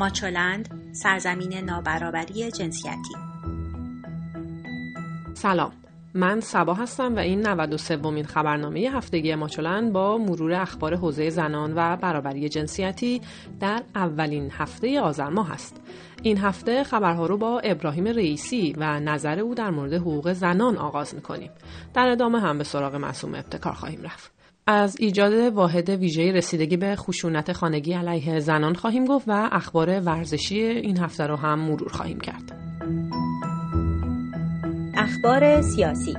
ماچولند سرزمین نابرابری جنسیتی سلام من سبا هستم و این 93 ومین خبرنامه هفتگی ماچولند با مرور اخبار حوزه زنان و برابری جنسیتی در اولین هفته آذر ماه است. این هفته خبرها رو با ابراهیم رئیسی و نظر او در مورد حقوق زنان آغاز می‌کنیم. در ادامه هم به سراغ معصوم ابتکار خواهیم رفت. از ایجاد واحد ویژه رسیدگی به خشونت خانگی علیه زنان خواهیم گفت و اخبار ورزشی این هفته رو هم مرور خواهیم کرد. اخبار سیاسی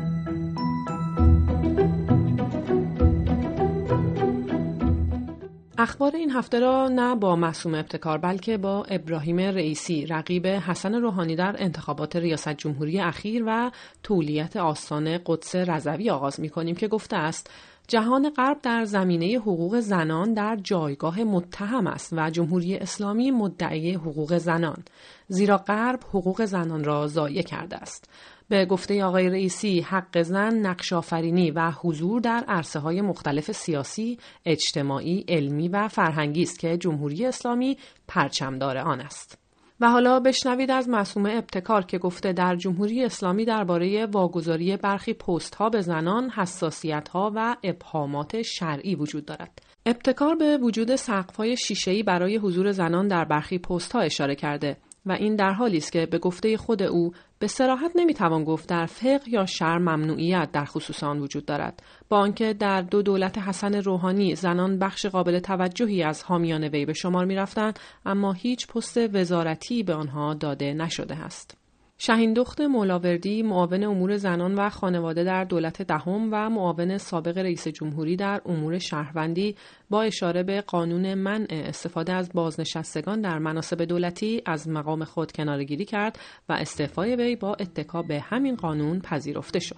اخبار این هفته را نه با معصوم ابتکار بلکه با ابراهیم رئیسی رقیب حسن روحانی در انتخابات ریاست جمهوری اخیر و تولیت آستان قدس رضوی آغاز می کنیم که گفته است جهان غرب در زمینه حقوق زنان در جایگاه متهم است و جمهوری اسلامی مدعی حقوق زنان زیرا غرب حقوق زنان را ضایع کرده است به گفته آقای رئیسی حق زن نقش آفرینی و حضور در عرصه های مختلف سیاسی، اجتماعی، علمی و فرهنگی است که جمهوری اسلامی پرچمدار آن است. و حالا بشنوید از معصومه ابتکار که گفته در جمهوری اسلامی درباره واگذاری برخی پست ها به زنان حساسیت ها و ابهامات شرعی وجود دارد. ابتکار به وجود سقف های شیشه برای حضور زنان در برخی پست ها اشاره کرده و این در حالی است که به گفته خود او به سراحت نمی‌توان گفت در فقه یا شر ممنوعیت در خصوص آن وجود دارد. با آنکه در دو دولت حسن روحانی زنان بخش قابل توجهی از حامیان وی به شمار می‌رفتند اما هیچ پست وزارتی به آنها داده نشده است. شهین دخت مولاوردی معاون امور زنان و خانواده در دولت دهم و معاون سابق رئیس جمهوری در امور شهروندی با اشاره به قانون منع استفاده از بازنشستگان در مناسب دولتی از مقام خود کنارگیری کرد و استعفای وی با اتکا به همین قانون پذیرفته شد.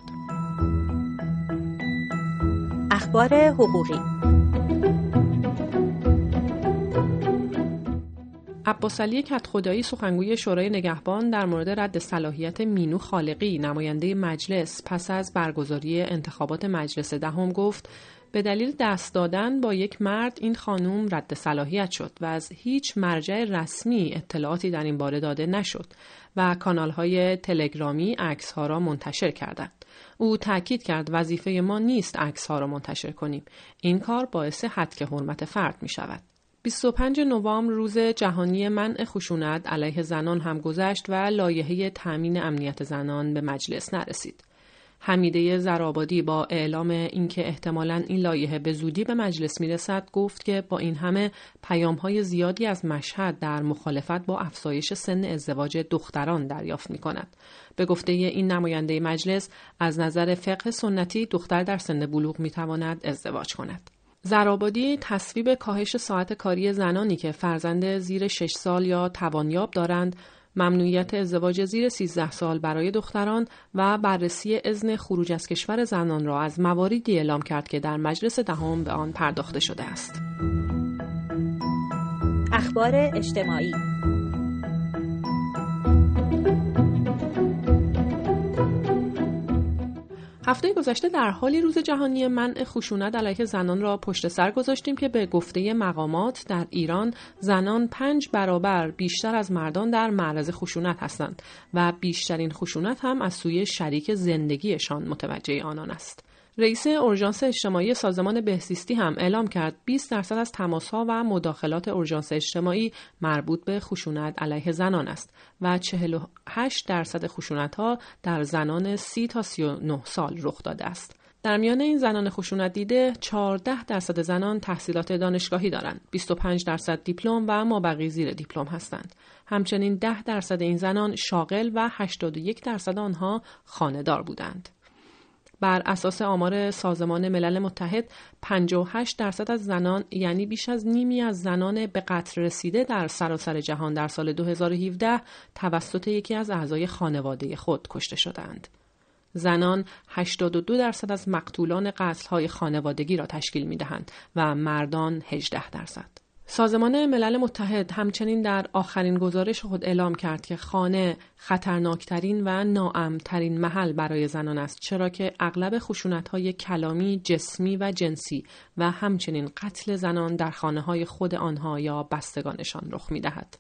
اخبار حقوقی عباس علی خدایی سخنگوی شورای نگهبان در مورد رد صلاحیت مینو خالقی نماینده مجلس پس از برگزاری انتخابات مجلس دهم گفت به دلیل دست دادن با یک مرد این خانوم رد صلاحیت شد و از هیچ مرجع رسمی اطلاعاتی در این باره داده نشد و کانال های تلگرامی عکس ها را منتشر کردند. او تاکید کرد وظیفه ما نیست عکس ها را منتشر کنیم. این کار باعث حدک حرمت فرد می شود. 25 نوامبر روز جهانی منع خشونت علیه زنان هم گذشت و لایحه تأمین امنیت زنان به مجلس نرسید. حمیده زرابادی با اعلام اینکه احتمالا این لایحه به زودی به مجلس می‌رسد گفت که با این همه پیام های زیادی از مشهد در مخالفت با افزایش سن ازدواج دختران دریافت می کند. به گفته این نماینده مجلس از نظر فقه سنتی دختر در سن بلوغ می تواند ازدواج کند. زرابادی تصویب کاهش ساعت کاری زنانی که فرزند زیر 6 سال یا توانیاب دارند ممنوعیت ازدواج زیر 13 سال برای دختران و بررسی اذن خروج از کشور زنان را از مواردی اعلام کرد که در مجلس دهم به آن پرداخته شده است. اخبار اجتماعی هفته گذشته در حالی روز جهانی منع خشونت علیه زنان را پشت سر گذاشتیم که به گفته مقامات در ایران زنان پنج برابر بیشتر از مردان در معرض خشونت هستند و بیشترین خشونت هم از سوی شریک زندگیشان متوجه آنان است. رئیس اورژانس اجتماعی سازمان بهزیستی هم اعلام کرد 20 درصد از تماسها و مداخلات اورژانس اجتماعی مربوط به خشونت علیه زنان است و 48 درصد خشونت ها در زنان 30 تا 39 سال رخ داده است. در میان این زنان خشونت دیده 14 درصد زنان تحصیلات دانشگاهی دارند. 25 درصد دیپلم و مابقی زیر دیپلم هستند. همچنین 10 درصد این زنان شاغل و 81 درصد آنها خانهدار بودند. بر اساس آمار سازمان ملل متحد 58 درصد از زنان یعنی بیش از نیمی از زنان به قتل رسیده در سراسر جهان در سال 2017 توسط یکی از اعضای خانواده خود کشته شدند. زنان 82 درصد از مقتولان قتل‌های خانوادگی را تشکیل می دهند و مردان 18 درصد. سازمان ملل متحد همچنین در آخرین گزارش خود اعلام کرد که خانه خطرناکترین و ناامترین محل برای زنان است چرا که اغلب های کلامی، جسمی و جنسی و همچنین قتل زنان در خانه های خود آنها یا بستگانشان رخ می دهد.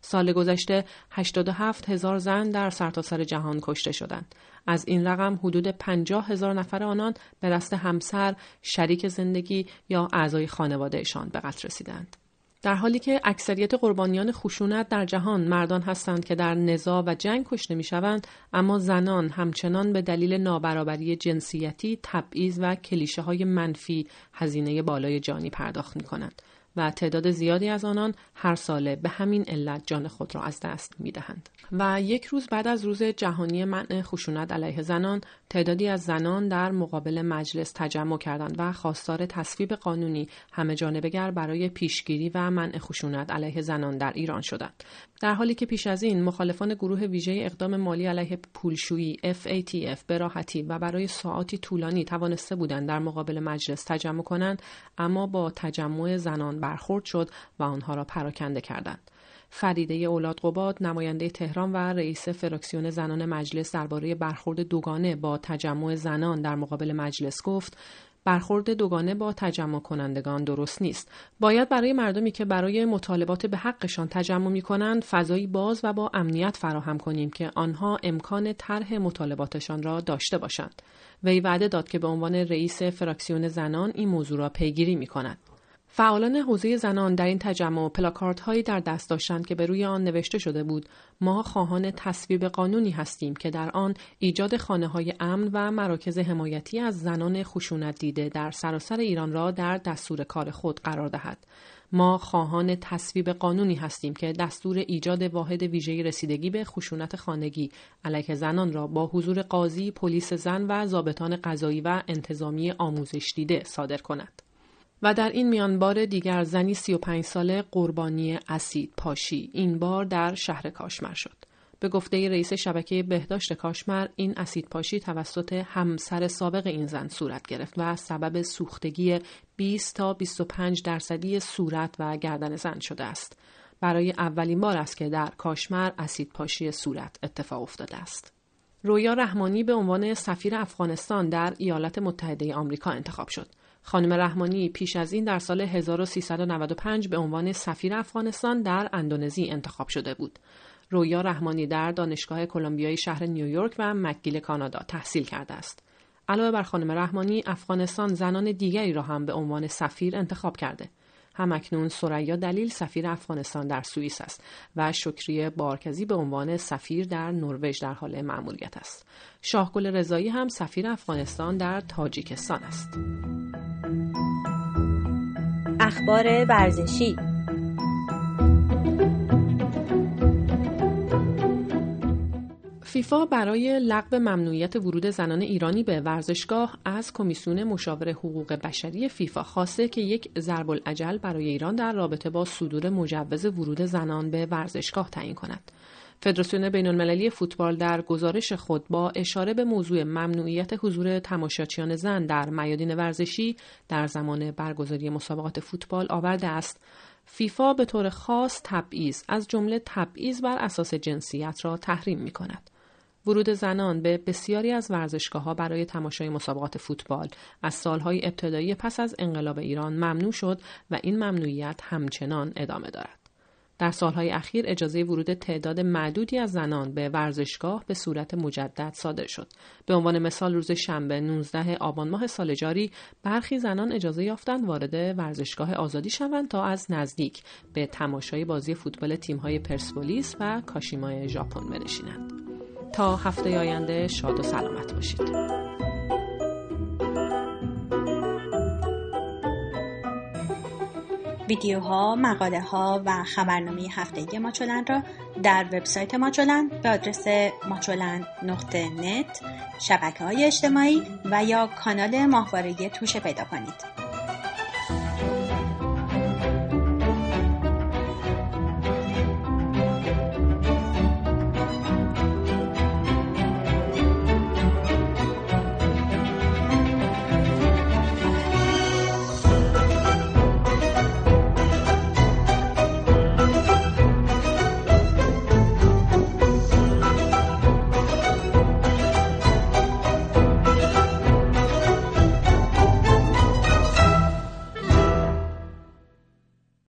سال گذشته 87 هزار زن در سرتاسر سر جهان کشته شدند. از این رقم حدود 50 هزار نفر آنان به دست همسر، شریک زندگی یا اعضای خانوادهشان به قتل رسیدند. در حالی که اکثریت قربانیان خشونت در جهان مردان هستند که در نزاع و جنگ کشته می‌شوند اما زنان همچنان به دلیل نابرابری جنسیتی تبعیض و کلیشه های منفی هزینه بالای جانی پرداخت می کنند و تعداد زیادی از آنان هر ساله به همین علت جان خود را از دست می دهند. و یک روز بعد از روز جهانی منع خشونت علیه زنان تعدادی از زنان در مقابل مجلس تجمع کردند و خواستار تصویب قانونی همه جانبگر برای پیشگیری و منع خشونت علیه زنان در ایران شدند. در حالی که پیش از این مخالفان گروه ویژه اقدام مالی علیه پولشویی FATF به راحتی و برای ساعاتی طولانی توانسته بودند در مقابل مجلس تجمع کنند اما با تجمع زنان برخورد شد و آنها را پراکنده کردند. فریده اولاد قباد نماینده تهران و رئیس فراکسیون زنان مجلس درباره برخورد دوگانه با تجمع زنان در مقابل مجلس گفت برخورد دوگانه با تجمع کنندگان درست نیست. باید برای مردمی که برای مطالبات به حقشان تجمع می کنند فضایی باز و با امنیت فراهم کنیم که آنها امکان طرح مطالباتشان را داشته باشند. وی وعده داد که به عنوان رئیس فراکسیون زنان این موضوع را پیگیری می کند. فعالان حوزه زنان در این تجمع پلاکارت هایی در دست داشتند که به روی آن نوشته شده بود ما خواهان تصویب قانونی هستیم که در آن ایجاد خانه های امن و مراکز حمایتی از زنان خشونت دیده در سراسر ایران را در دستور کار خود قرار دهد ما خواهان تصویب قانونی هستیم که دستور ایجاد واحد ویژه رسیدگی به خشونت خانگی علیه زنان را با حضور قاضی، پلیس زن و ضابطان قضایی و انتظامی آموزش دیده صادر کند. و در این میان بار دیگر زنی 35 ساله قربانی اسید پاشی این بار در شهر کاشمر شد. به گفته رئیس شبکه بهداشت کاشمر این اسید پاشی توسط همسر سابق این زن صورت گرفت و سبب سوختگی 20 تا 25 درصدی صورت و گردن زن شده است. برای اولین بار است که در کاشمر اسید پاشی صورت اتفاق افتاده است. رویا رحمانی به عنوان سفیر افغانستان در ایالات متحده آمریکا انتخاب شد. خانم رحمانی پیش از این در سال 1395 به عنوان سفیر افغانستان در اندونزی انتخاب شده بود. رویا رحمانی در دانشگاه کلمبیای شهر نیویورک و مکگیل کانادا تحصیل کرده است. علاوه بر خانم رحمانی، افغانستان زنان دیگری را هم به عنوان سفیر انتخاب کرده. همکنون سریا دلیل سفیر افغانستان در سوئیس است و شکریه بارکزی به عنوان سفیر در نروژ در حال مأموریت است. شاهگل رضایی هم سفیر افغانستان در تاجیکستان است. اخبار ورزشی فیفا برای لغو ممنوعیت ورود زنان ایرانی به ورزشگاه از کمیسیون مشاور حقوق بشری فیفا خواسته که یک ضرب العجل برای ایران در رابطه با صدور مجوز ورود زنان به ورزشگاه تعیین کند. فدراسیون بین المللی فوتبال در گزارش خود با اشاره به موضوع ممنوعیت حضور تماشاچیان زن در میادین ورزشی در زمان برگزاری مسابقات فوتبال آورده است فیفا به طور خاص تبعیض از جمله تبعیض بر اساس جنسیت را تحریم می کند. ورود زنان به بسیاری از ورزشگاه ها برای تماشای مسابقات فوتبال از سالهای ابتدایی پس از انقلاب ایران ممنوع شد و این ممنوعیت همچنان ادامه دارد. در سالهای اخیر اجازه ورود تعداد معدودی از زنان به ورزشگاه به صورت مجدد صادر شد. به عنوان مثال روز شنبه 19 آبان ماه سال جاری برخی زنان اجازه یافتند وارد ورزشگاه آزادی شوند تا از نزدیک به تماشای بازی فوتبال تیم‌های پرسپولیس و کاشیما ژاپن بنشینند. تا هفته آینده شاد و سلامت باشید. ویدیوها، مقاله ها و خبرنامه هفتگی ماچولن را در وبسایت ماچولن به آدرس ماچولن نقطه شبکه های اجتماعی و یا کانال ماهواره توشه پیدا کنید.